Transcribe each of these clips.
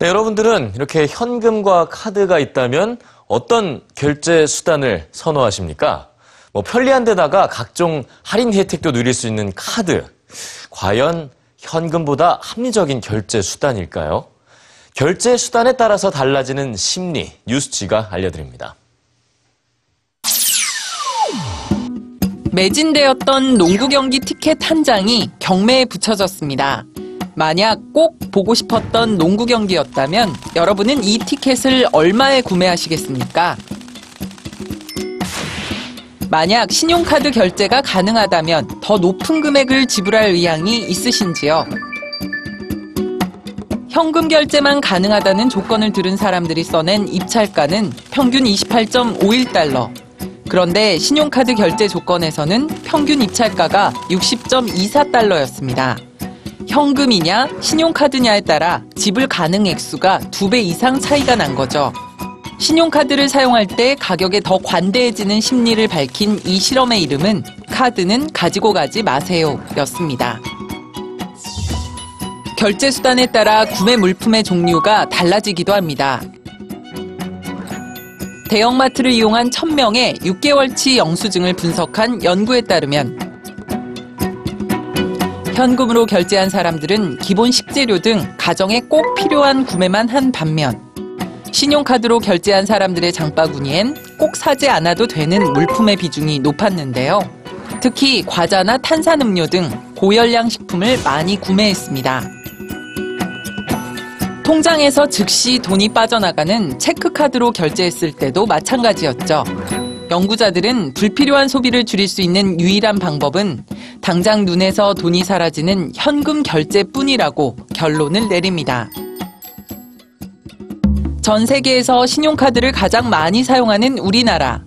네, 여러분들은 이렇게 현금과 카드가 있다면 어떤 결제 수단을 선호하십니까? 뭐 편리한 데다가 각종 할인 혜택도 누릴 수 있는 카드. 과연 현금보다 합리적인 결제 수단일까요? 결제 수단에 따라서 달라지는 심리, 뉴스지가 알려드립니다. 매진되었던 농구 경기 티켓 한 장이 경매에 붙여졌습니다. 만약 꼭 보고 싶었던 농구 경기였다면 여러분은 이 티켓을 얼마에 구매하시겠습니까? 만약 신용카드 결제가 가능하다면 더 높은 금액을 지불할 의향이 있으신지요? 현금 결제만 가능하다는 조건을 들은 사람들이 써낸 입찰가는 평균 28.51달러. 그런데 신용카드 결제 조건에서는 평균 입찰가가 60.24달러였습니다. 현금이냐 신용카드냐에 따라 지불 가능 액수가 두 배 이상 차이가 난 거죠. 신용카드를 사용할 때 가격에 더 관대해지는 심리를 밝힌 이 실험의 이름은 카드는 가지고 가지 마세요 였습니다. 결제 수단에 따라 구매 물품의 종류가 달라지기도 합니다. 대형마트를 이용한 1000명의 6개월치 영수증을 분석한 연구에 따르면 현금으로 결제한 사람들은 기본 식재료 등 가정에 꼭 필요한 구매만 한 반면 신용카드로 결제한 사람들의 장바구니엔 꼭 사지 않아도 되는 물품의 비중이 높았는데요. 특히 과자나 탄산음료 등 고열량 식품을 많이 구매했습니다. 통장에서 즉시 돈이 빠져나가는 체크카드로 결제했을 때도 마찬가지였죠. 연구자들은 불필요한 소비를 줄일 수 있는 유일한 방법은 당장 눈에서 돈이 사라지는 현금 결제뿐이라고 결론을 내립니다. 전 세계에서 신용카드를 가장 많이 사용하는 우리나라.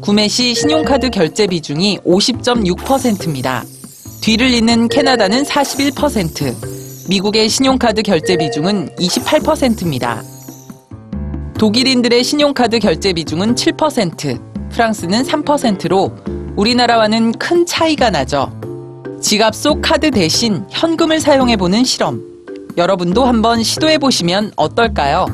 구매 시 신용카드 결제 비중이 50.6%입니다. 뒤를 잇는 캐나다는 41%, 미국의 신용카드 결제 비중은 28%입니다. 독일인들의 신용카드 결제 비중은 7%, 프랑스는 3%로 우리나라와는 큰 차이가 나죠. 지갑 속 카드 대신 현금을 사용해보는 실험. 여러분도 한번 시도해보시면 어떨까요?